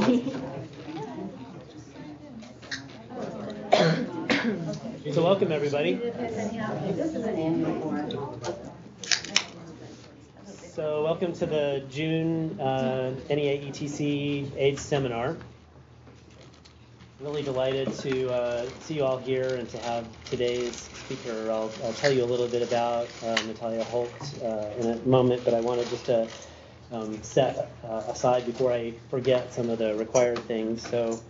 so welcome everybody. So welcome to the June uh, NEA ETC AIDS seminar. Really delighted to uh, see you all here and to have today's speaker. I'll, I'll tell you a little bit about uh, Nathalia Holt uh, in a moment, but I wanted just to um, set uh, aside before I forget some of the required things. So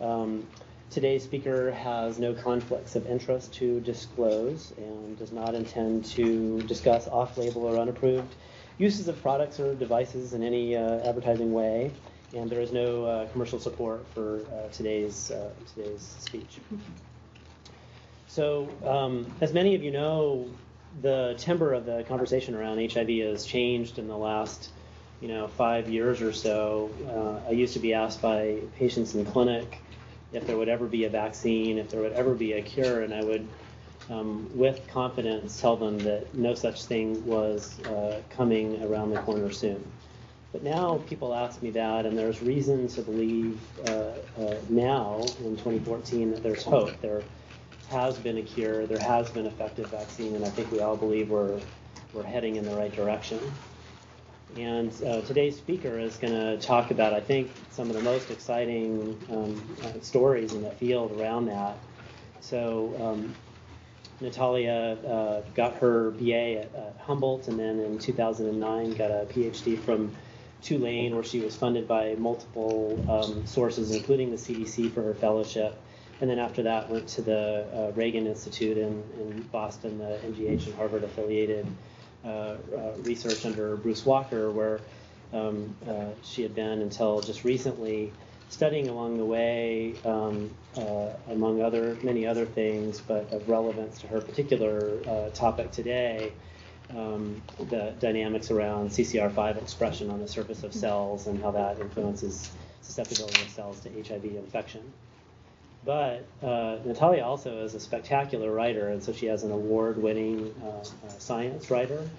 um, today's speaker has no conflicts of interest to disclose and does not intend to discuss off-label or unapproved uses of products or devices in any uh, advertising way. And there is no uh, commercial support for uh, today's uh, today's speech. So, um, as many of you know, the timbre of the conversation around HIV has changed in the last you know, five years or so, uh, I used to be asked by patients in clinic if there would ever be a vaccine, if there would ever be a cure, and I would, um, with confidence, tell them that no such thing was uh, coming around the corner soon. But now people ask me that, and there's reason to believe uh, uh now in 2014 that there's hope. There has been a cure, there has been effective vaccine, and I think we all believe we're we're heading in the right direction. And uh, today's speaker is going to talk about, I think, some of the most exciting um, uh, stories in the field around that. So, um, Nathalia uh, got her BA at, at, Humboldt and then in 2009 got a PhD from Tulane, where she was funded by multiple um, sources, including the CDC, for her fellowship. And then after that, went to the uh, Ragon Institute in, in Boston, the MGH and Harvard affiliated research under Bruce Walker, where um, uh, she had been until just recently studying along the way, um, uh, among other many other things, but of relevance to her particular uh, topic today, um, the dynamics around CCR5 expression on the surface of cells and how that influences susceptibility of cells to HIV infection. But uh, Nathalia also is a spectacular writer, and so she has an award-winning uh, uh, science writer,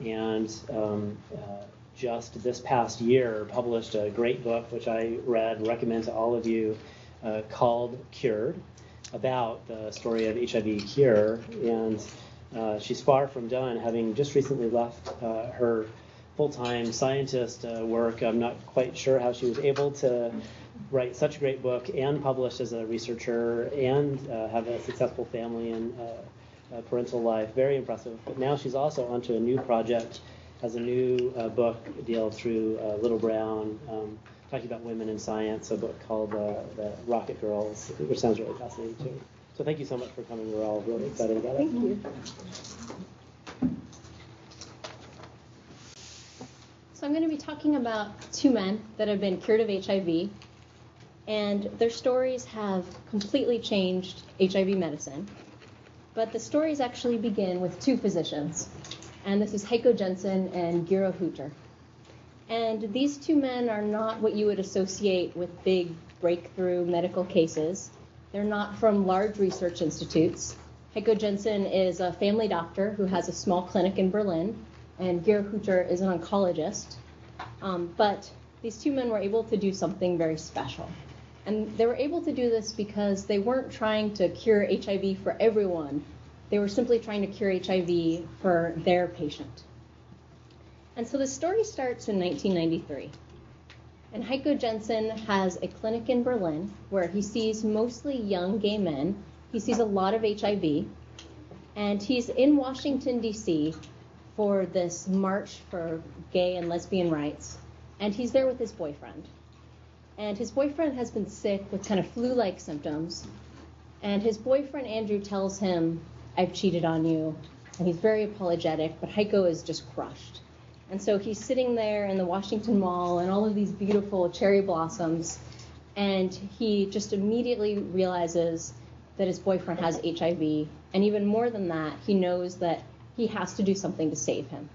and um, uh, just this past year published a great book, which I read, recommend to all of you, uh, called Cured, about the story of HIV cure, and she's far from done, having just recently left her full-time scientist work. I'm not quite sure how she was able to write such a great book and publish as a researcher and uh, have a successful family and uh, parental life. Very impressive. But now she's also onto a new project, has a new uh, book deal through uh, Little Brown, um, talking about women in science, a book called uh, The Rocket Girls, which sounds really fascinating too. So thank you so much for coming. We're all really excited about it. Thank you. So I'm going to be talking about two men that have been cured of HIV and their stories have completely changed HIV medicine. But the stories actually begin with two physicians, and this is Heiko Jessen and Gero Hutter. And these two men are not what you would associate with big breakthrough medical cases. They're not from large research institutes. Heiko Jessen is a family doctor who has a small clinic in Berlin, and Gero Hutter is an oncologist. Um, but these two men were able to do something very special. And they were able to do this because they weren't trying to cure HIV for everyone. They were simply trying to cure HIV for their patient. And so the story starts in 1993. And Heiko Jessen has a clinic in Berlin where he sees mostly young gay men. He sees a lot of HIV. And he's in Washington, D.C. for this march for gay and lesbian rights. And he's there with his boyfriend and his boyfriend has been sick with kind of flu like symptoms. And his boyfriend, Andrew, tells him, I've cheated on you. And he's very apologetic, but Heiko is just crushed. And so he's sitting there in the Washington Mall and all of these beautiful cherry blossoms. And he just immediately realizes that his boyfriend has HIV. And even more than that, he knows that he has to do something to save him.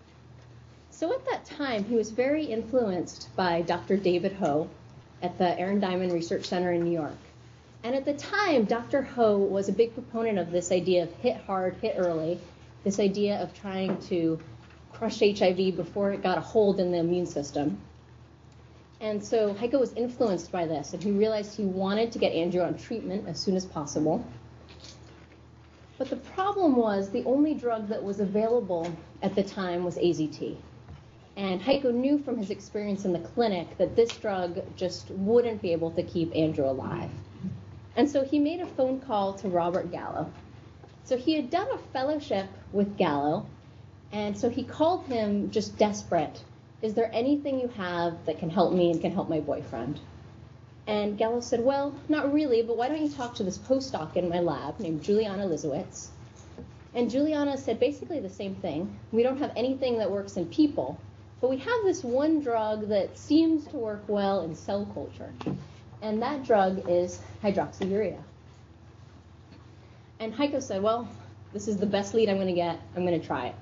So at that time, he was very influenced by Dr. David Ho, at the Aaron Diamond Research Center in New York. And at the time, Dr. Ho was a big proponent of this idea of hit hard, hit early, this idea of trying to crush HIV before it got a hold in the immune system. And so Heiko was influenced by this, and he realized he wanted to get Andrew on treatment as soon as possible. But the problem was the only drug that was available at the time was AZT. And Heiko knew from his experience in the clinic that this drug just wouldn't be able to keep Andrew alive. And so he made a phone call to Robert Gallo. So he had done a fellowship with Gallo, and so he called him just desperate. Is there anything you have that can help me and can help my boyfriend? And Gallo said, Well, not really, but why don't you talk to this postdoc in my lab named Juliana Lisziewicz? And Juliana said basically the same thing. We don't have anything that works in people, but we have this one drug that seems to work well in cell culture. And that drug is hydroxyurea. And Heiko said, Well, this is the best lead I'm going to get. I'm going to try it.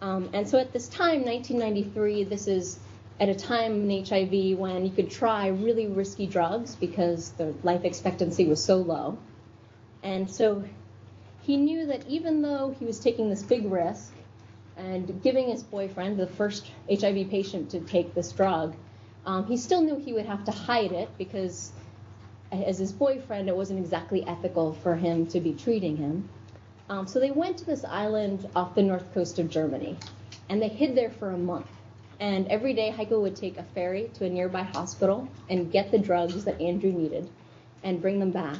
Um, and so at this time, 1993, this is at a time in HIV when you could try really risky drugs because the life expectancy was so low. And so he knew that even though he was taking this big risk and giving his boyfriend, the first HIV patient to take this drug, um, he still knew he would have to hide it because, as his boyfriend, it wasn't exactly ethical for him to be treating him. Um, so they went to this island off the north coast of Germany, and they hid there for a month. And every day, Heiko would take a ferry to a nearby hospital and get the drugs that Andrew needed and bring them back.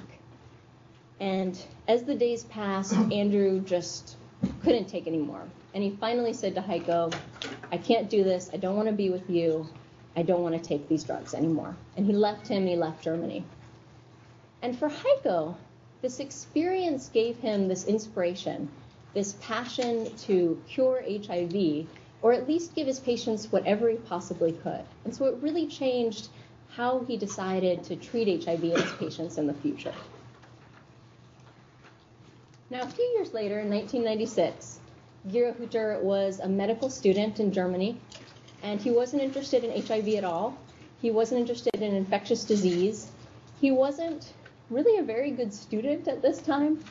And as the days passed, Andrew just couldn't take anymore. And he finally said to Heiko, I can't do this. I don't want to be with you. I don't want to take these drugs anymore. And he left him and he left Germany. And for Heiko, this experience gave him this inspiration, this passion to cure HIV, or at least give his patients whatever he possibly could. And so it really changed how he decided to treat HIV in his patients in the future. Now, a few years later, in 1996, Gero Hutter was a medical student in Germany, and he wasn't interested in HIV at all. He wasn't interested in infectious disease. He wasn't really a very good student at this time.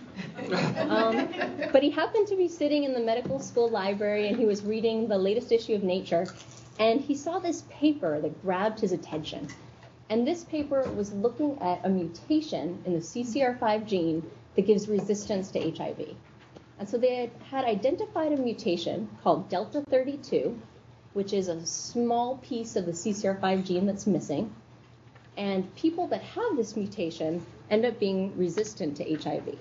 Um, but he happened to be sitting in the medical school library and he was reading the latest issue of Nature, and he saw this paper that grabbed his attention. And this paper was looking at a mutation in the CCR5 gene that gives resistance to HIV. And so they had, identified a mutation called Delta 32, which is a small piece of the CCR5 gene that's missing. And people that have this mutation end up being resistant to HIV.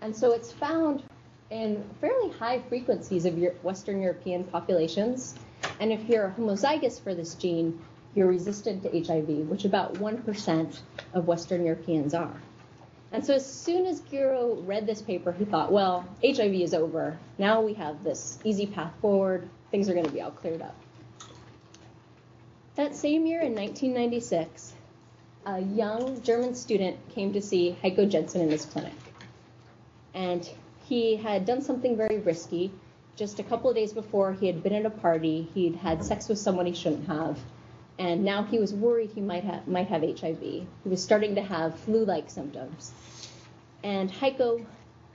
And so it's found in fairly high frequencies of Western European populations. And if you're homozygous for this gene, you're resistant to HIV, which about 1% of Western Europeans are. And so as soon as Gero read this paper, he thought, well, HIV is over. Now we have this easy path forward. Things are going to be all cleared up. That same year in 1996, a young German student came to see Heiko Jessen in his clinic. And he had done something very risky. Just a couple of days before, he had been at a party, he'd had sex with someone he shouldn't have, and now he was worried he might have, might have HIV. He was starting to have flu like symptoms. And Heiko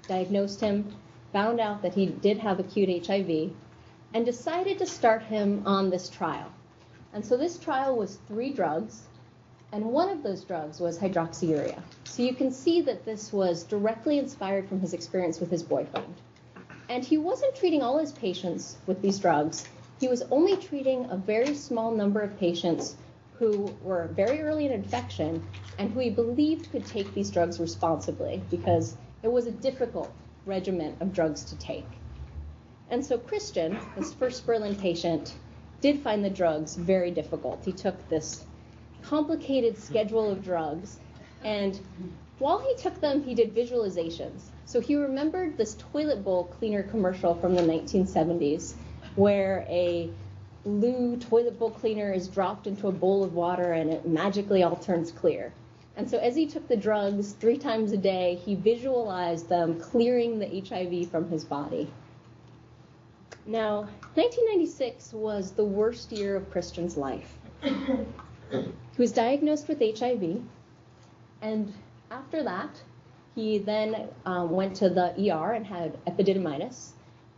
diagnosed him, found out that he did have acute HIV, and decided to start him on this trial. And so this trial was three drugs, and one of those drugs was hydroxyurea. So you can see that this was directly inspired from his experience with his boyfriend. And he wasn't treating all his patients with these drugs. He was only treating a very small number of patients who were very early in infection and who he believed could take these drugs responsibly because it was a difficult regimen of drugs to take. And so Christian, this first Berlin patient, did find the drugs very difficult. He took this complicated schedule of drugs, and while he took them, he did visualizations. So he remembered this toilet bowl cleaner commercial from the 1970s where a blue toilet bowl cleaner is dropped into a bowl of water and it magically all turns clear. And so as he took the drugs three times a day, he visualized them clearing the HIV from his body. Now, 1996 was the worst year of Christian's life. He was diagnosed with HIV, and after that, he then um, went to the ER and had epididymitis.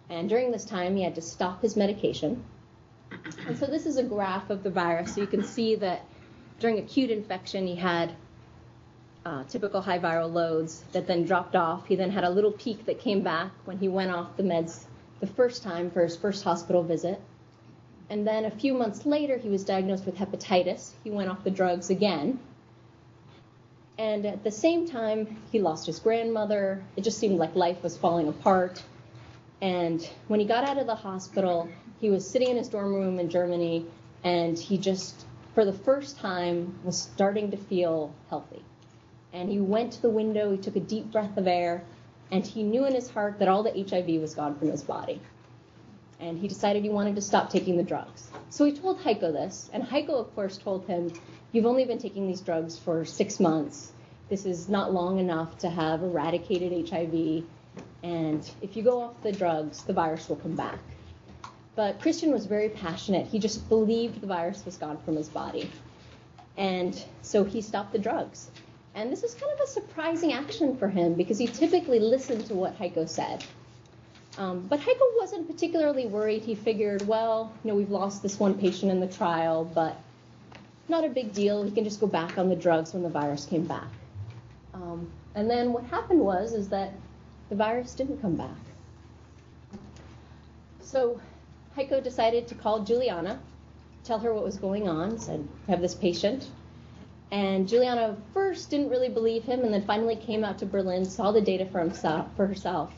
And during this time, he had to stop his medication. And so this is a graph of the virus. So you can see that during acute infection, he had uh, typical high viral loads that then dropped off. He then had a little peak that came back when he went off the meds the first time for his first hospital visit. And then a few months later, he was diagnosed with hepatitis. He went off the drugs again. And at the same time, he lost his grandmother. It just seemed like life was falling apart. And when he got out of the hospital, he was sitting in his dorm room in Germany, and he just, for the first time, was starting to feel healthy. And he went to the window, he took a deep breath of air, and he knew in his heart that all the HIV was gone from his body. And he decided he wanted to stop taking the drugs. So he told Heiko this, and Heiko, of course, told him, You've only been taking these drugs for six months. This is not long enough to have eradicated HIV. And if you go off the drugs, the virus will come back. But Christian was very passionate. He just believed the virus was gone from his body. And so he stopped the drugs. And this was kind of a surprising action for him because he typically listened to what Heiko said. Um, but Heiko wasn't particularly worried. He figured, well, you know, we've lost this one patient in the trial, but not a big deal. He can just go back on the drugs when the virus came back. Um, and then what happened was is that the virus didn't come back. So Heiko decided to call Juliana, tell her what was going on, said, have this patient. And Juliana first didn't really believe him and then finally came out to Berlin, saw the data for, himself, for herself,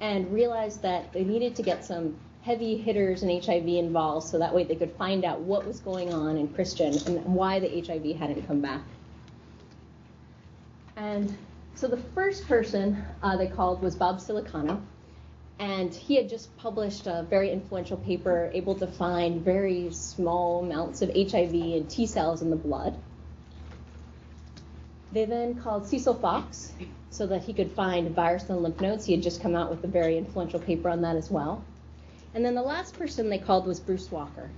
and realized that they needed to get some heavy hitters in HIV involved so that way they could find out what was going on in Christian and why the HIV hadn't come back. And so the first person uh, they called was Bob Siliciano, and he had just published a very influential paper able to find very small amounts of HIV and T cells in the blood. They then called Cecil Fox so that he could find virus in the lymph nodes. He had just come out with a very influential paper on that as well. And then the last person they called was Bruce Walker.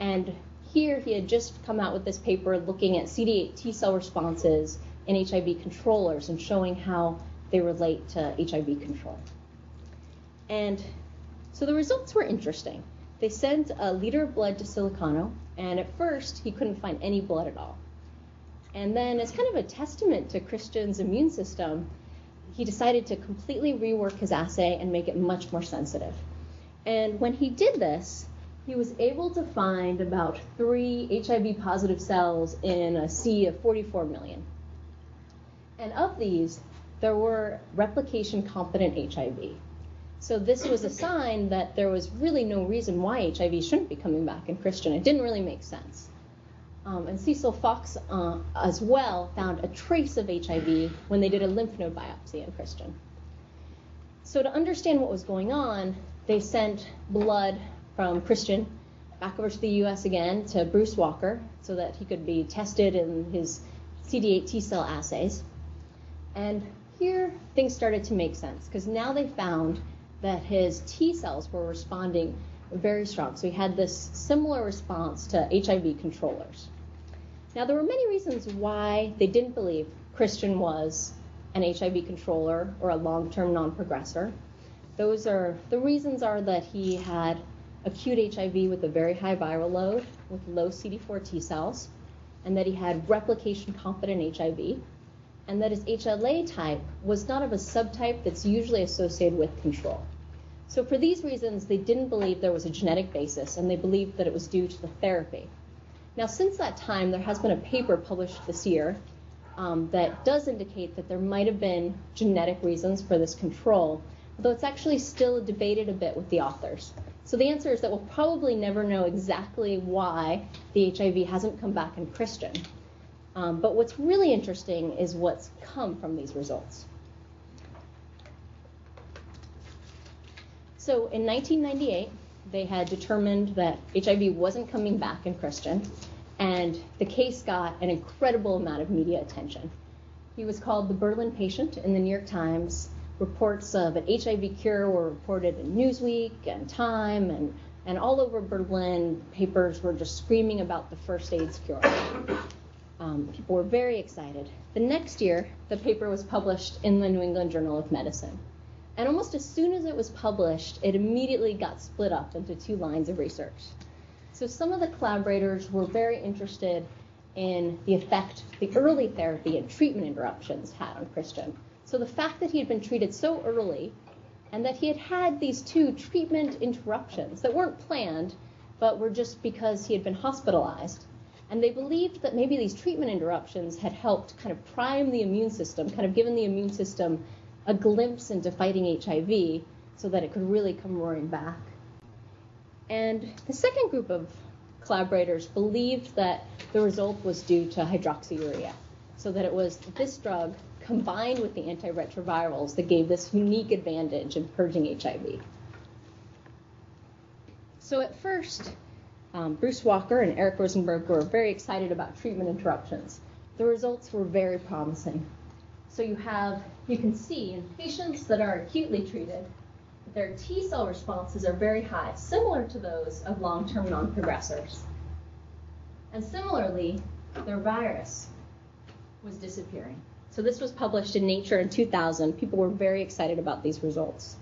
And here he had just come out with this paper looking at CD8 T cell responses in HIV controllers and showing how they relate to HIV control. And so the results were interesting. They sent a liter of blood to Siliciano, and at first he couldn't find any blood at all. And then, as kind of a testament to Christian's immune system, he decided to completely rework his assay and make it much more sensitive. And when he did this, he was able to find about three HIV positive cells in a sea of 44 million. And of these, there were replication competent HIV. So this was a sign that there was really no reason why HIV shouldn't be coming back in Christian. It didn't really make sense. Um, and Cecil Fox, uh, as well, found a trace of HIV when they did a lymph node biopsy in Christian. So, to understand what was going on, they sent blood from Christian back over to the US again to Bruce Walker so that he could be tested in his CD8 T cell assays. And here things started to make sense because now they found that his T cells were responding very strong. So he had this similar response to HIV controllers. Now, there were many reasons why they didn't believe Christian was an HIV controller or a long term non progressor. Those are the reasons are that he had acute HIV with a very high viral load with low CD4 T cells, and that he had replication competent HIV, and that his HLA type was not of a subtype that's usually associated with control. So, for these reasons, they didn't believe there was a genetic basis, and they believed that it was due to the therapy. Now, since that time, there has been a paper published this year um, that does indicate that there might have been genetic reasons for this control, although it's actually still debated a bit with the authors. So the answer is that we'll probably never know exactly why the HIV hasn't come back in Christian. Um, but what's really interesting is what's come from these results. So in 1998, they had determined that HIV wasn't coming back in Christian, and the case got an incredible amount of media attention. He was called the Berlin patient in the New York Times. Reports of an HIV cure were reported in Newsweek and Time and, and all over Berlin. Papers were just screaming about the first AIDS cure. Um, people were very excited. The next year, the paper was published in the New England Journal of Medicine. And almost as soon as it was published, it immediately got split up into two lines of research. So some of the collaborators were very interested in the effect the early therapy and treatment interruptions had on Christian. So the fact that he had been treated so early and that he had had these two treatment interruptions that weren't planned, but were just because he had been hospitalized. And they believed that maybe these treatment interruptions had helped kind of prime the immune system, kind of given the immune system a glimpse into fighting HIV so that it could really come roaring back. And the second group of collaborators believed that the result was due to hydroxyurea, so that it was this drug combined with the antiretrovirals that gave this unique advantage in purging HIV. So at first, um, Bruce Walker and Eric Rosenberg were very excited about treatment interruptions. The results were very promising. So you have, you can see in patients that are acutely treated, their T cell responses are very high, similar to those of long-term non-progressors. And similarly, their virus was disappearing. So this was published in Nature in 2000. People were very excited about these results.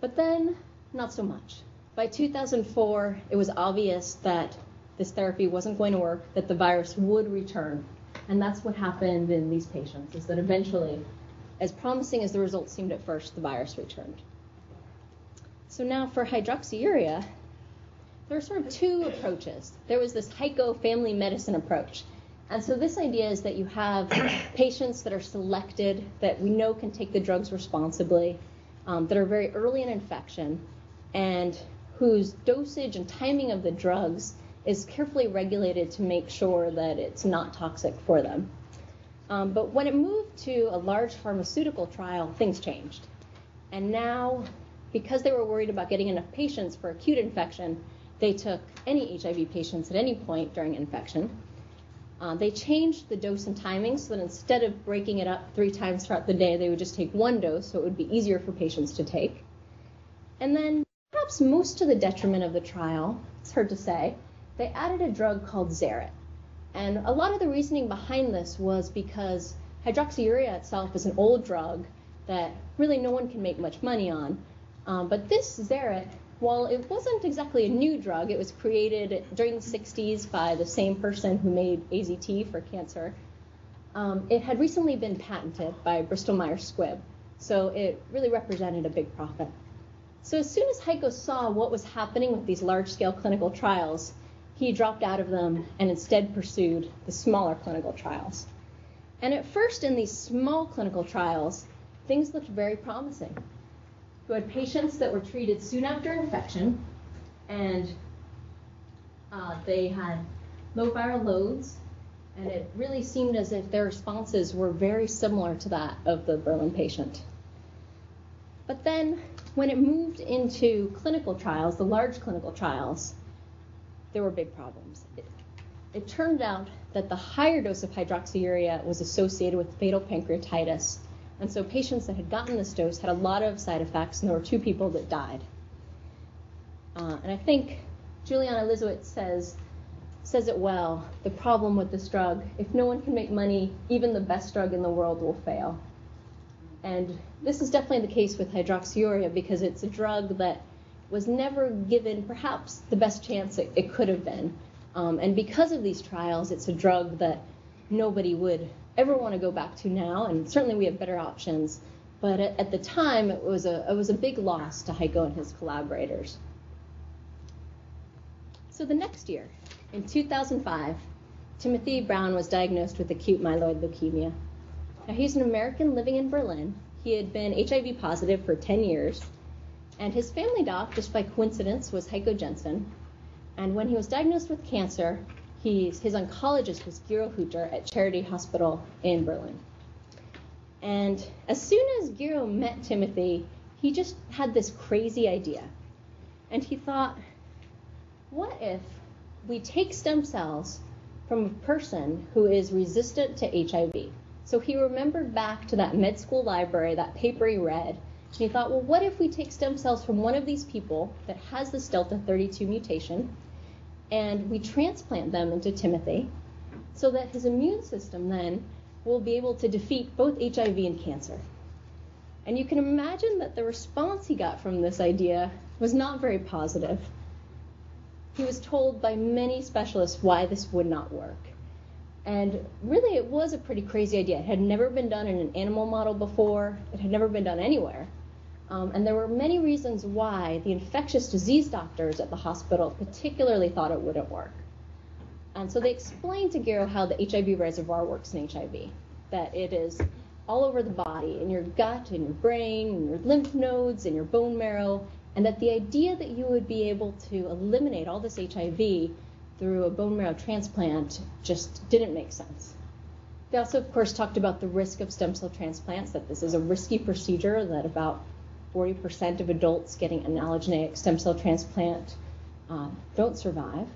But then, not so much. By 2004, it was obvious that this therapy wasn't going to work, that the virus would return. And that's what happened in these patients, is that eventually as promising as the results seemed at first, the virus returned. So now for hydroxyurea, there are sort of two approaches. There was this Heiko family medicine approach. And so this idea is that you have patients that are selected that we know can take the drugs responsibly, um, that are very early in infection, and whose dosage and timing of the drugs is carefully regulated to make sure that it's not toxic for them. Um, but when it moved to a large pharmaceutical trial, things changed. And now, because they were worried about getting enough patients for acute infection, they took any HIV patients at any point during infection. Uh, they changed the dose and timing so that instead of breaking it up three times throughout the day, they would just take one dose so it would be easier for patients to take. And then, perhaps most to the detriment of the trial, it's hard to say, they added a drug called Zerit. And a lot of the reasoning behind this was because hydroxyurea itself is an old drug that really no one can make much money on. Um, but this Zerit, while it wasn't exactly a new drug, it was created during the 60s by the same person who made AZT for cancer. Um, it had recently been patented by Bristol Myers Squibb, so it really represented a big profit. So as soon as Heiko saw what was happening with these large-scale clinical trials, he dropped out of them and instead pursued the smaller clinical trials. And at first, in these small clinical trials, things looked very promising. You had patients that were treated soon after infection, and uh, they had low viral loads, and it really seemed as if their responses were very similar to that of the Berlin patient. But then, when it moved into clinical trials, the large clinical trials, there were big problems. It, it turned out that the higher dose of hydroxyurea was associated with fatal pancreatitis. And so patients that had gotten this dose had a lot of side effects, and there were two people that died. Uh, and I think Juliana Lisziewicz says says it well. The problem with this drug, if no one can make money, even the best drug in the world will fail. And this is definitely the case with hydroxyurea because it's a drug that was never given perhaps the best chance it, it could have been. Um, and because of these trials, it's a drug that nobody would ever want to go back to now, and certainly we have better options. But at, at the time, it was a it was a big loss to Heiko and his collaborators. So the next year, in 2005, Timothy Brown was diagnosed with acute myeloid leukemia. Now he's an American living in Berlin. He had been HIV positive for 10 years and his family doc, just by coincidence, was Heiko Jessen. And when he was diagnosed with cancer, his oncologist was Gero Hutter at Charité Hospital in Berlin. And as soon as Gero met Timothy, he just had this crazy idea. And he thought, what if we take stem cells from a person who is resistant to HIV? So he remembered back to that med school library, that paper he read, and he thought, well, what if we take stem cells from one of these people that has this Delta 32 mutation and we transplant them into Timothy so that his immune system then will be able to defeat both HIV and cancer? And you can imagine that the response he got from this idea was not very positive. he was told by many specialists why this would not work. And really, it was a pretty crazy idea. It had never been done in an animal model before, it had never been done anywhere. Um, and there were many reasons why the infectious disease doctors at the hospital particularly thought it wouldn't work. And so they explained to Gero how the HIV reservoir works in HIV, that it is all over the body, in your gut, in your brain, in your lymph nodes, in your bone marrow, and that the idea that you would be able to eliminate all this HIV through a bone marrow transplant just didn't make sense. They also, of course, talked about the risk of stem cell transplants, that this is a risky procedure, that about 40% of adults getting an allogeneic stem cell transplant uh, don't survive.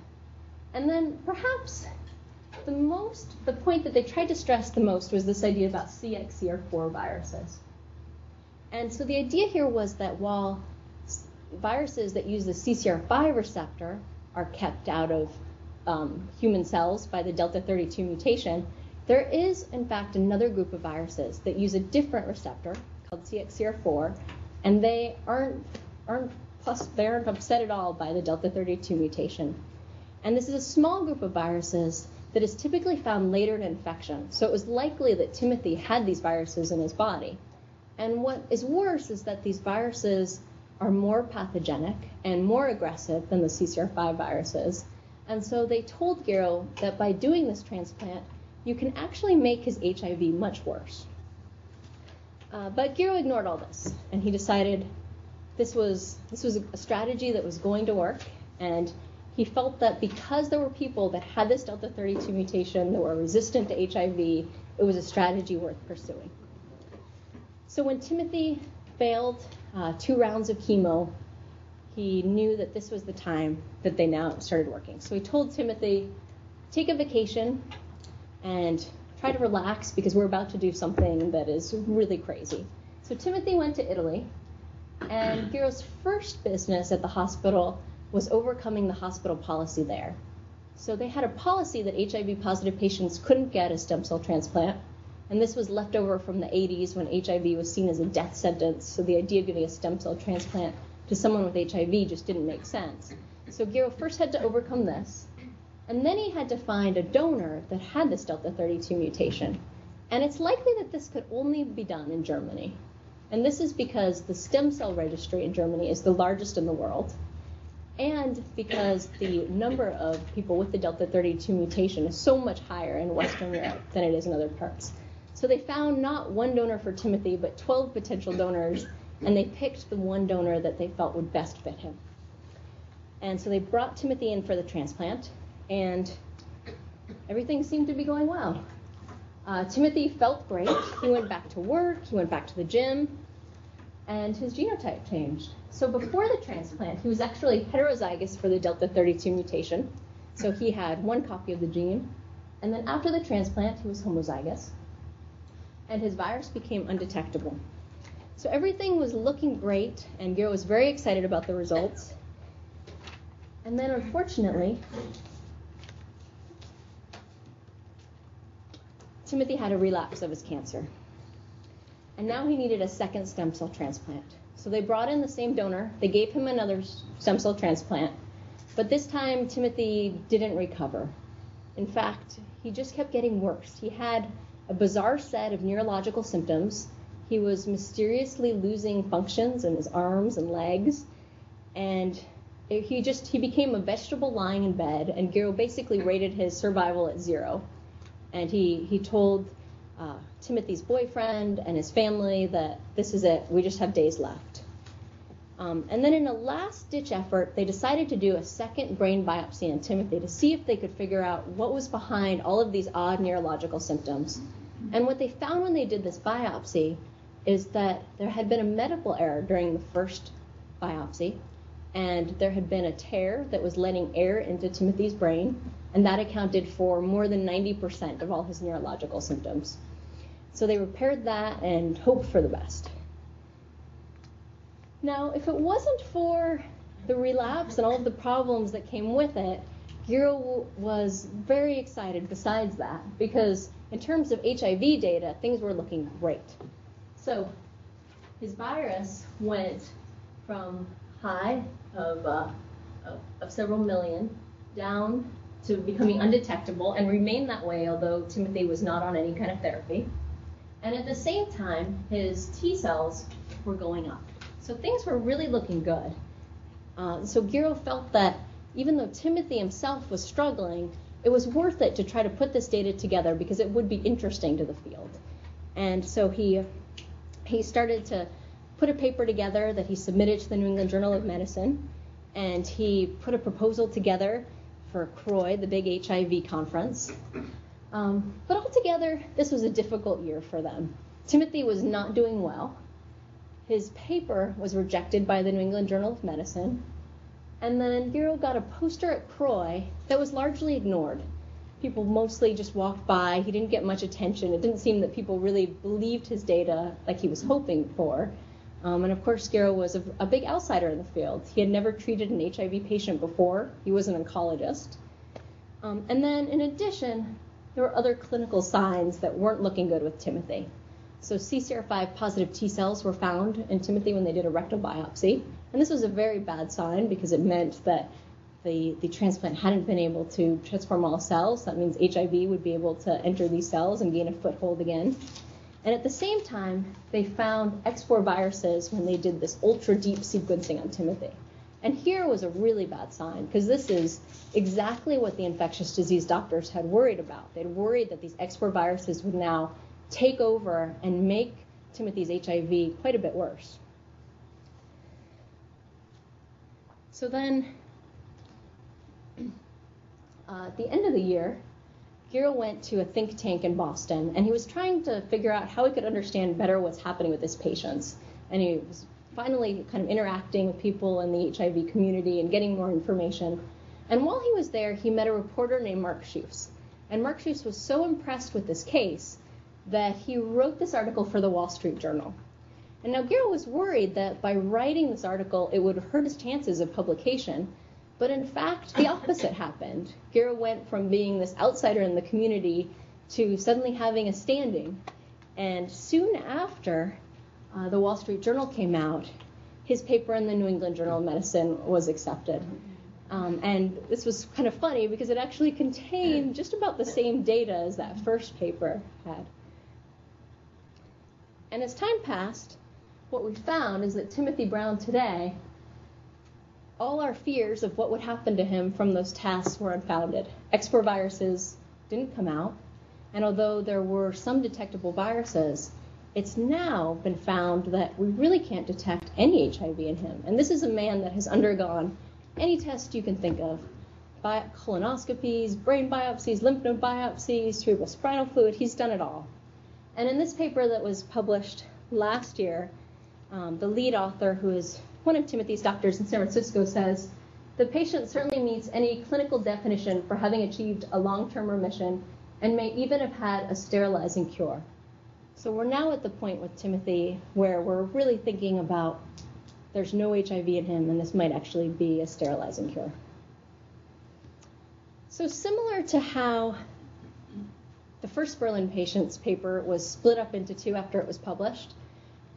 And then perhaps the most, the point that they tried to stress the most was this idea about CXCR4 viruses. And so the idea here was that while viruses that use the CCR5 receptor are kept out of um, human cells by the delta 32 mutation, there is, in fact, another group of viruses that use a different receptor called CXCR4, and they aren't, aren't plus they aren't upset at all by the delta 32 mutation. And this is a small group of viruses that is typically found later in infection. So it was likely that Timothy had these viruses in his body. And what is worse is that these viruses are more pathogenic and more aggressive than the CCR5 viruses. And so they told Gero that by doing this transplant, you can actually make his HIV much worse. Uh, but Gero ignored all this, and he decided this was this was a strategy that was going to work, and he felt that because there were people that had this delta 32 mutation that were resistant to HIV, it was a strategy worth pursuing. So when Timothy failed uh, two rounds of chemo, he knew that this was the time that they now started working. So he told Timothy, take a vacation and try to relax because we're about to do something that is really crazy. So Timothy went to Italy, and Gero's first business at the hospital was overcoming the hospital policy there. So they had a policy that HIV positive patients couldn't get a stem cell transplant, and this was left over from the 80s when HIV was seen as a death sentence. So the idea of giving a stem cell transplant to someone with HIV just didn't make sense. So Gero first had to overcome this, and then he had to find a donor that had this delta 32 mutation. And it's likely that this could only be done in Germany. And this is because the stem cell registry in Germany is the largest in the world and because the number of people with the delta 32 mutation is so much higher in Western Europe than it is in other parts. So they found not one donor for Timothy, but 12 potential donors, and they picked the one donor that they felt would best fit him. And so they brought Timothy in for the transplant, and everything seemed to be going well. Uh, Timothy felt great. He went back to work, he went back to the gym, and his genotype changed. So before the transplant, he was actually heterozygous for the delta 32 mutation. So he had one copy of the gene. And then after the transplant, he was homozygous. And his virus became undetectable. So everything was looking great, and Gero was very excited about the results. And then unfortunately, Timothy had a relapse of his cancer and now he needed a second stem cell transplant. So they brought in the same donor, they gave him another stem cell transplant, but this time Timothy didn't recover. In fact, he just kept getting worse. He had a bizarre set of neurological symptoms. He was mysteriously losing functions in his arms and legs, and he just he became a vegetable lying in bed. And Gero basically rated his survival at zero. And he he told uh, Timothy's boyfriend and his family that this is it, we just have days left. Um, and then in a last ditch effort, they decided to do a second brain biopsy on Timothy to see if they could figure out what was behind all of these odd neurological symptoms. And what they found when they did this biopsy is that there had been a medical error during the first biopsy, and there had been a tear that was letting air into Timothy's brain, and that accounted for more than 90% of all his neurological symptoms. So they repaired that and hoped for the best. Now, if it wasn't for the relapse and all of the problems that came with it, Gero was very excited besides that, because in terms of HIV data, things were looking great. So his virus went from high of uh, of, of several million down to becoming undetectable and remained that way, although Timothy was not on any kind of therapy. And at the same time, his T cells were going up. So things were really looking good. Uh, so Gero felt that even though Timothy himself was struggling, it was worth it to try to put this data together because it would be interesting to the field. And so he he started to put a paper together that he submitted to the New England Journal of Medicine, and he put a proposal together for CROI, the big HIV conference. Um, but altogether, this was a difficult year for them. Timothy was not doing well. His paper was rejected by the New England Journal of Medicine. And then Gero got a poster at CROI that was largely ignored. People mostly just walked by. He didn't get much attention. It didn't seem that people really believed his data like he was hoping for. Um, and of course, Gero was a, a, big outsider in the field. He had never treated an HIV patient before. He was an oncologist. Um, and then, in addition, there were other clinical signs that weren't looking good with Timothy. So CCR5 positive T cells were found in Timothy when they did a rectal biopsy. And this was a very bad sign because it meant that the, the transplant hadn't been able to transform all cells. That means HIV would be able to enter these cells and gain a foothold again. And at the same time, they found X4 viruses when they did this ultra deep sequencing on Timothy. And here was a really bad sign because this is exactly what the infectious disease doctors had worried about. They'd worried that these X4 viruses would now take over and make Timothy's HIV quite a bit worse. So then, uh, at the end of the year, Gero went to a think tank in Boston, and he was trying to figure out how he could understand better what's happening with his patients. And he was finally kind of interacting with people in the HIV community and getting more information. And while he was there, he met a reporter named Mark Schoofs. And Mark Schoofs was so impressed with this case that he wrote this article for the Wall Street Journal. And now Gero was worried that by writing this article, it would hurt his chances of publication. But in fact, the opposite happened. Gero went from being this outsider in the community to suddenly having a standing. And soon after uh, the Wall Street Journal came out, his paper in the New England Journal of Medicine was accepted. Um, and this was kind of funny because it actually contained just about the same data as that first paper had. And as time passed, what we found is that Timothy Brown today, all our fears of what would happen to him from those tests were unfounded. X4 viruses didn't come out, and although there were some detectable viruses, it's now been found that we really can't detect any HIV in him. And this is a man that has undergone any test you can think of bi- colonoscopies, brain biopsies, lymph node biopsies, cerebral spinal fluid, he's done it all. And in this paper that was published last year, um, the lead author, who is one of Timothy's doctors in San Francisco, says the patient certainly meets any clinical definition for having achieved a long term remission and may even have had a sterilizing cure. So we're now at the point with Timothy where we're really thinking about there's no HIV in him and this might actually be a sterilizing cure. So, similar to how the first Berlin patient's paper was split up into two after it was published.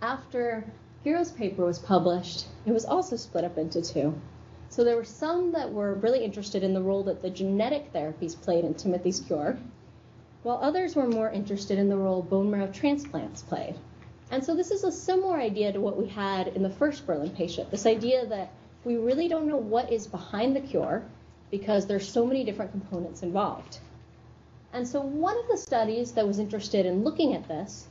After Gero's paper was published, it was also split up into two. So there were some that were really interested in the role that the genetic therapies played in Timothy's cure, while others were more interested in the role bone marrow transplants played. And so this is a similar idea to what we had in the first Berlin patient this idea that we really don't know what is behind the cure because there's so many different components involved. And so one of the studies that was interested in looking at this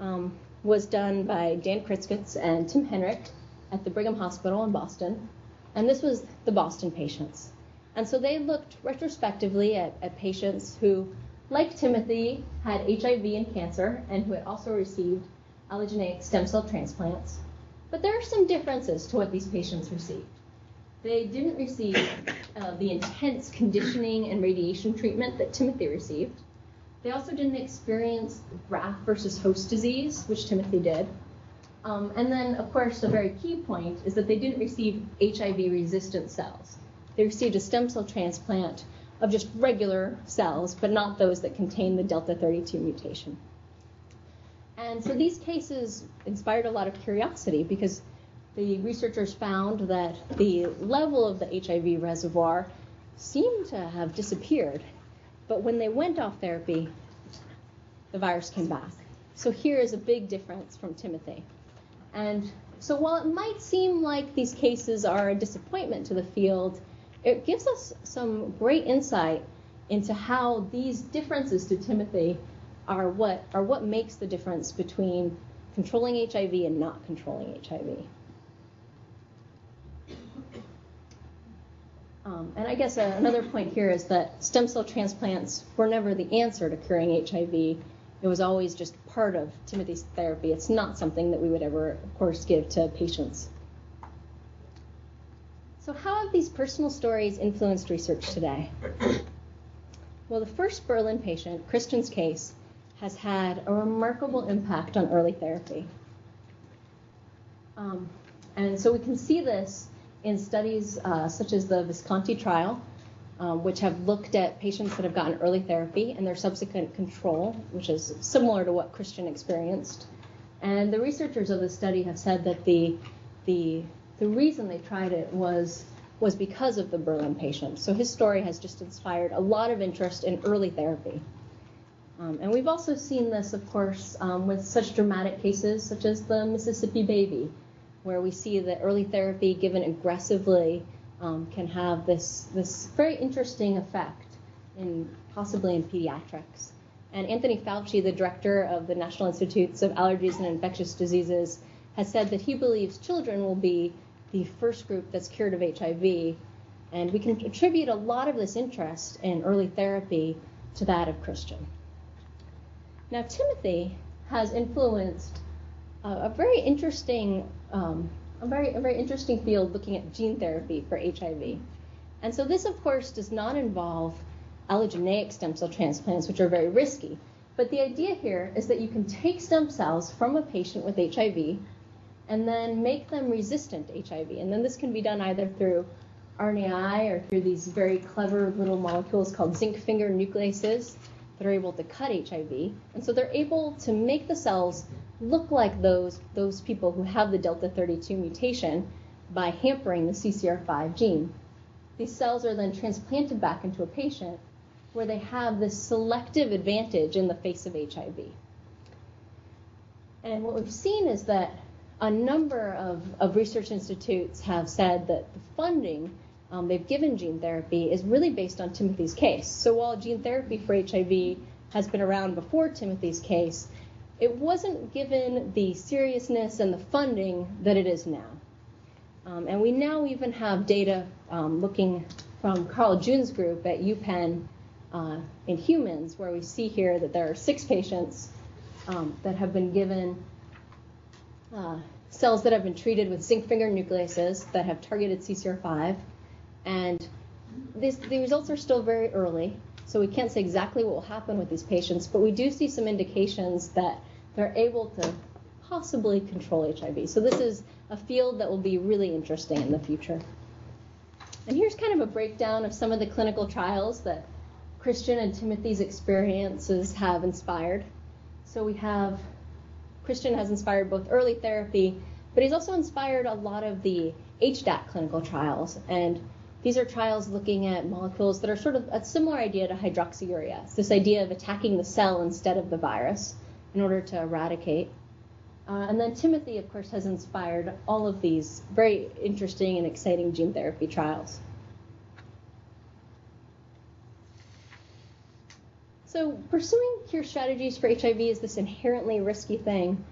um, was done by Dan Kuritzkes and Tim Henrich at the Brigham Hospital in Boston. And this was the Boston patients. And so they looked retrospectively at, at patients who, like Timothy, had HIV and cancer and who had also received allogeneic stem cell transplants. But there are some differences to what these patients received. They didn't receive uh, the intense conditioning and radiation treatment that Timothy received. They also didn't experience graft versus host disease, which Timothy did. Um, and then, of course, a very key point is that they didn't receive HIV resistant cells. They received a stem cell transplant of just regular cells, but not those that contain the Delta 32 mutation. And so these cases inspired a lot of curiosity because the researchers found that the level of the HIV reservoir seemed to have disappeared. But when they went off therapy, the virus came back. So here is a big difference from Timothy. And so while it might seem like these cases are a disappointment to the field, it gives us some great insight into how these differences to Timothy are what are what makes the difference between controlling HIV and not controlling HIV. Um, and I guess uh, another point here is that stem cell transplants were never the answer to curing HIV. It was always just part of Timothy's therapy. It's not something that we would ever, of course, give to patients. So, how have these personal stories influenced research today? Well, the first Berlin patient, Christian's case, has had a remarkable impact on early therapy. Um, and so we can see this in studies uh, such as the Visconti trial, um, which have looked at patients that have gotten early therapy and their subsequent control, which is similar to what Christian experienced. And the researchers of the study have said that the the the reason they tried it was was because of the Berlin patient. So his story has just inspired a lot of interest in early therapy. Um, and we've also seen this, of course, um, with such dramatic cases such as the Mississippi baby, where we see that early therapy given aggressively um, can have this, this very interesting effect in possibly in pediatrics. And Anthony Fauci, the director of the National Institutes of Allergies and Infectious Diseases, has said that he believes children will be the first group that's cured of HIV. And we can attribute a lot of this interest in early therapy to that of Christian. Now, Timothy has influenced a very interesting, um, a very, a very interesting field looking at gene therapy for HIV. And so this, of course, does not involve allogeneic stem cell transplants, which are very risky. But the idea here is that you can take stem cells from a patient with HIV and then make them resistant to HIV. And then this can be done either through RNAi or through these very clever little molecules called zinc finger nucleases that are able to cut HIV. And so they're able to make the cells look like those, those people who have the delta 32 mutation by hampering the CCR5 gene. These cells are then transplanted back into a patient where they have this selective advantage in the face of HIV. And what we've seen is that a number of, of research institutes have said that the funding um, they've given gene therapy is really based on Timothy's case. So while gene therapy for HIV has been around before Timothy's case, it wasn't given the seriousness and the funding that it is now. Um, and we now even have data um, looking from Carl June's group at UPenn uh, in humans, where we see here that there are six patients um, that have been given uh, cells that have been treated with zinc finger nucleases that have targeted CCR5. And this, the results are still very early, so we can't say exactly what will happen with these patients, but we do see some indications that they're able to possibly control HIV. So this is a field that will be really interesting in the future. And here's kind of a breakdown of some of the clinical trials that Christian and Timothy's experiences have inspired. So we have Christian has inspired both early therapy, but he's also inspired a lot of the HDAC clinical trials. And these are trials looking at molecules that are sort of a similar idea to hydroxyurea. It's this idea of attacking the cell instead of the virus in order to eradicate. Uh, and then Timothy, of course, has inspired all of these very interesting and exciting gene therapy trials. So, pursuing cure strategies for HIV is this inherently risky thing,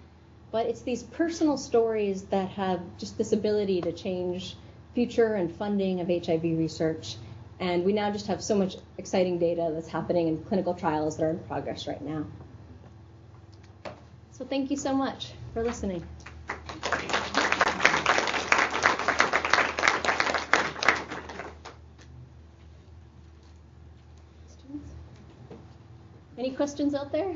but it's these personal stories that have just this ability to change future and funding of HIV research. And we now just have so much exciting data that's happening in clinical trials that are in progress right now. So thank you so much for listening. Any questions out there?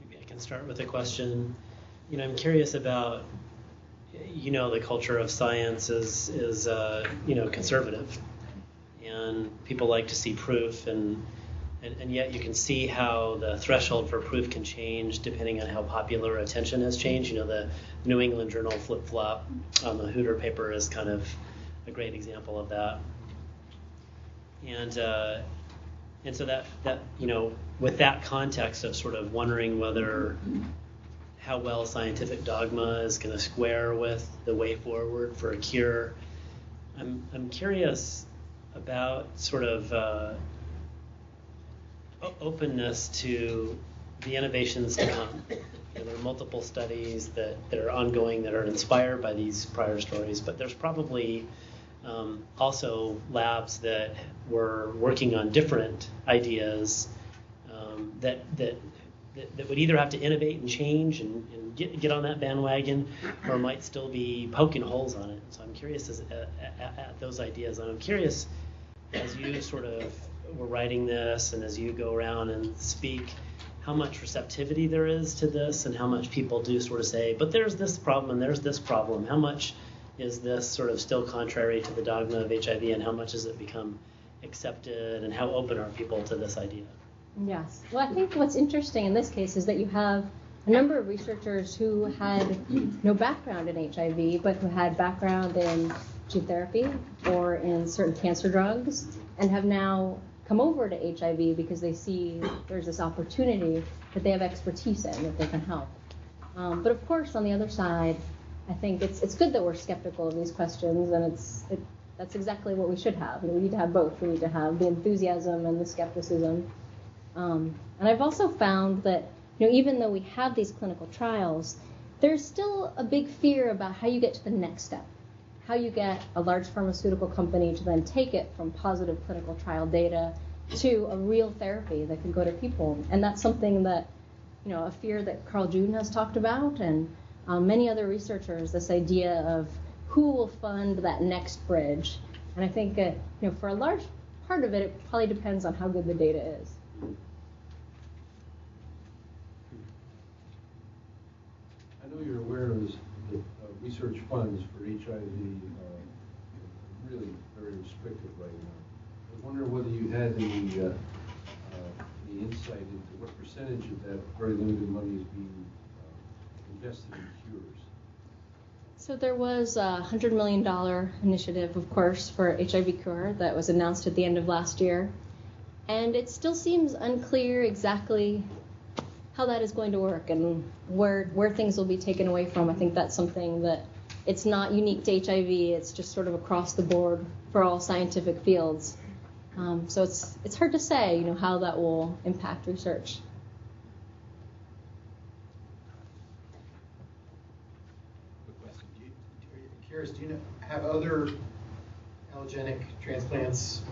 Maybe I can start with a question. You know, I'm curious about you know the culture of science is is uh, you know conservative, and people like to see proof and and, and yet you can see how the threshold for proof can change depending on how popular attention has changed. You know, the New England Journal flip flop on the Hütter paper is kind of a great example of that. And uh, and so that that you know, with that context of sort of wondering whether how well scientific dogma is going to square with the way forward for a cure, I'm I'm curious about sort of uh, openness to the innovations to come. You know, there are multiple studies that, that are ongoing that are inspired by these prior stories, but there's probably um, also labs that were working on different ideas um, that, that, that, that, would either have to innovate and change and, and, get, get on that bandwagon or might still be poking holes on it. So I'm curious as, uh, at, at, at those ideas, and I'm curious as you sort of were writing this and as you go around and speak, how much receptivity there is to this and how much people do sort of say, but there's this problem and there's this problem. How much is this sort of still contrary to the dogma of HIV and how much has it become accepted and how open are people to this idea? Yes. Well, I think what's interesting in this case is that you have a number of researchers who had no background in HIV, but who had background in gene therapy or in certain cancer drugs and have now come over to HIV because they see there's this opportunity that they have expertise in that they can help. Um, but of course, on the other side, I think it's it's good that we're skeptical of these questions, and it's it, that's exactly what we should have. we need to have both. We need to have the enthusiasm and the skepticism. Um, and I've also found that you know even though we have these clinical trials, there's still a big fear about how you get to the next step how you get a large pharmaceutical company to then take it from positive clinical trial data to a real therapy that can go to people. And that's something that, you know, a fear that Carl June has talked about and um, many other researchers, this idea of who will fund that next bridge. And I think, uh, you know, for a large part of it, it probably depends on how good the data is. I know you're aware of this research funds for HIV are really very restricted right now. I was wondering whether you had any, uh, uh, any insight into what percentage of that very limited money is being uh, invested in cures. So there was a $100 million initiative, of course, for HIV cure that was announced at the end of last year. And it still seems unclear exactly how that is going to work and where where things will be taken away from. I think that's something that it's not unique to HIV. It's just sort of across the board for all scientific fields. Um, so it's it's hard to say, you know, how that will impact research. Do you, curious? Do you know have other allogenic transplants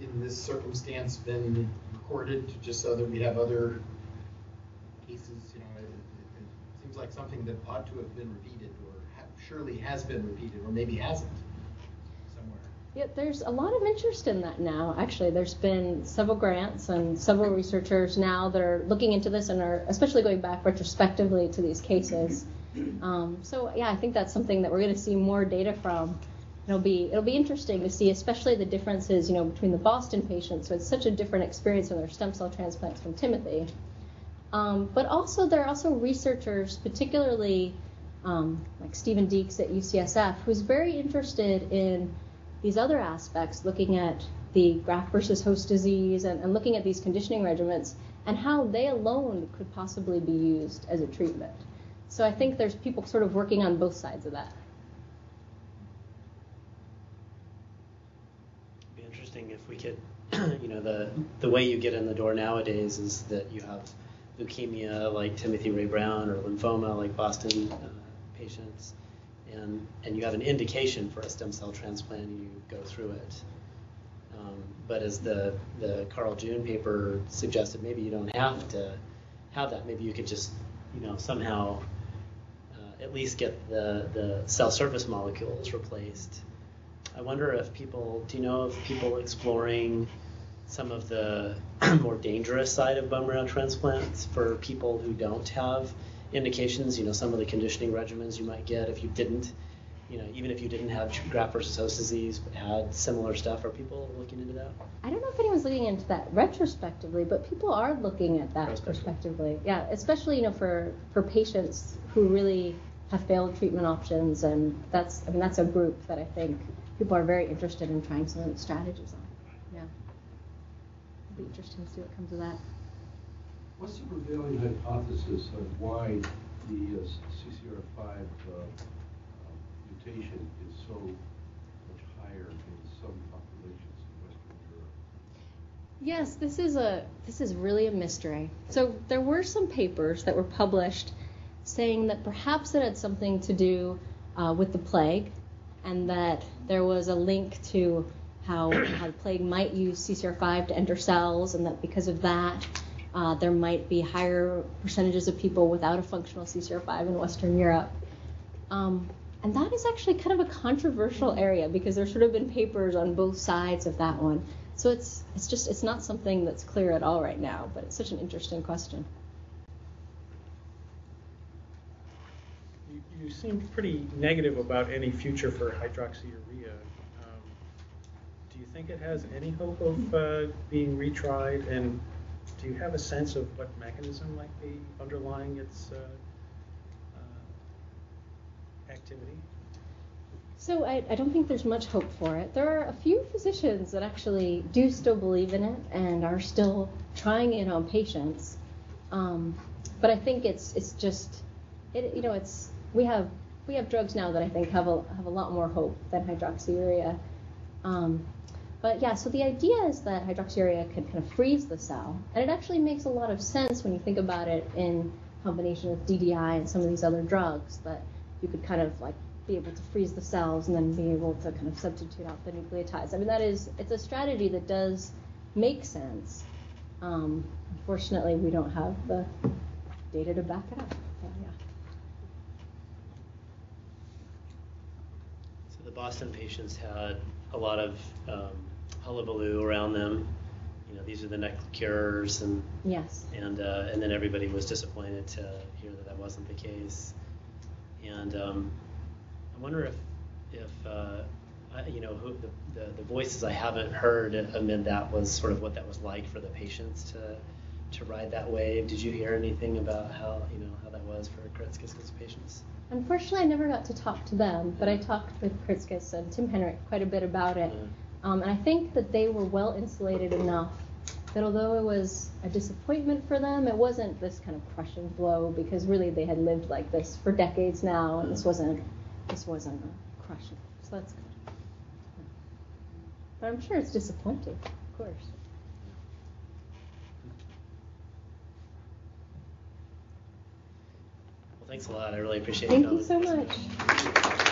in this circumstance been recorded? Just so that we have other cases, you know, it, it, it seems like something that ought to have been repeated or ha- surely has been repeated or maybe hasn't somewhere. Yeah, there's a lot of interest in that now. Actually, there's been several grants and several researchers now that are looking into this and are especially going back retrospectively to these cases. Um, so yeah, I think that's something that we're going to see more data from. It'll be it'll be interesting to see, especially the differences, you know, between the Boston patients. So it's such a different experience in their stem cell transplants from Timothy. Um, but also, there are also researchers, particularly um, like Stephen Deeks at UCSF, who's very interested in these other aspects, looking at the graft versus host disease and, and looking at these conditioning regimens and how they alone could possibly be used as a treatment. So I think there's people sort of working on both sides of that. It'd be interesting if we could, you know, the the way you get in the door nowadays is that you have leukemia like Timothy Ray Brown or lymphoma like Boston uh, patients, and and you have an indication for a stem cell transplant, and you go through it. Um, but as the the Carl June paper suggested, maybe you don't have to have that. Maybe you could just you know somehow uh, at least get the the cell surface molecules replaced. I wonder if people do you know of people exploring some of the more dangerous side of bone marrow transplants for people who don't have indications. You know, some of the conditioning regimens you might get if you didn't you know, even if you didn't have graft versus host disease, but had similar stuff, are people looking into that? I don't know if anyone's looking into that retrospectively, but people are looking at that Prospectively. Yeah, especially you know for for patients who really have failed treatment options, and that's I mean that's a group that I think people are very interested in trying some strategies on. Yeah, it'll be interesting to see what comes of that. What's the prevailing hypothesis of why the uh, CCR5 uh, uh, mutation is so much higher in some populations in Western Europe? Yes, this is a this is really a mystery. So there were some papers that were published saying that perhaps it had something to do uh, with the plague, and that there was a link to how how the plague might use CCR5 to enter cells, and that because of that, uh, there might be higher percentages of people without a functional CCR5 in Western Europe. Um, and that is actually kind of a controversial area because there's sort of been papers on both sides of that one. So it's it's just it's not something that's clear at all right now, but it's such an interesting question. You, you seem pretty negative about any future for hydroxyurea. Um, do you think it has any hope of uh, being retried? And do you have a sense of what mechanism might be underlying its uh, uh, activity? So I, I don't think there's much hope for it. There are a few physicians that actually do still believe in it and are still trying it on patients. Um, but I think it's it's just it you know it's we have we have drugs now that I think have a have a lot more hope than hydroxyurea. Um, but yeah, so the idea is that hydroxyurea can kind of freeze the cell, and it actually makes a lot of sense when you think about it in combination with DDI and some of these other drugs that you could kind of like be able to freeze the cells and then be able to kind of substitute out the nucleotides. I mean, that is it's a strategy that does make sense. Um, unfortunately, we don't have the data to back it up. But, yeah. So the Boston patients had a lot of um, hullabaloo around them. You know, these are the next cures, and Yes. and uh, and then everybody was disappointed to hear that that wasn't the case. And um, I wonder if if uh, I, you know who, the, the the voices I haven't heard amid that was sort of what that was like for the patients to to ride that wave. Did you hear anything about how you know how that was for Kuritzkes patients? Unfortunately, I never got to talk to them, but I talked with Kuritzkes and Tim Henrich quite a bit about it. Um, and I think that they were well insulated enough that although it was a disappointment for them, it wasn't this kind of crushing blow because really they had lived like this for decades now, and this wasn't this wasn't a crushing. Blow. So that's good. But I'm sure it's disappointing, of course. Well, thanks a lot. I really appreciate it. Thank you so much.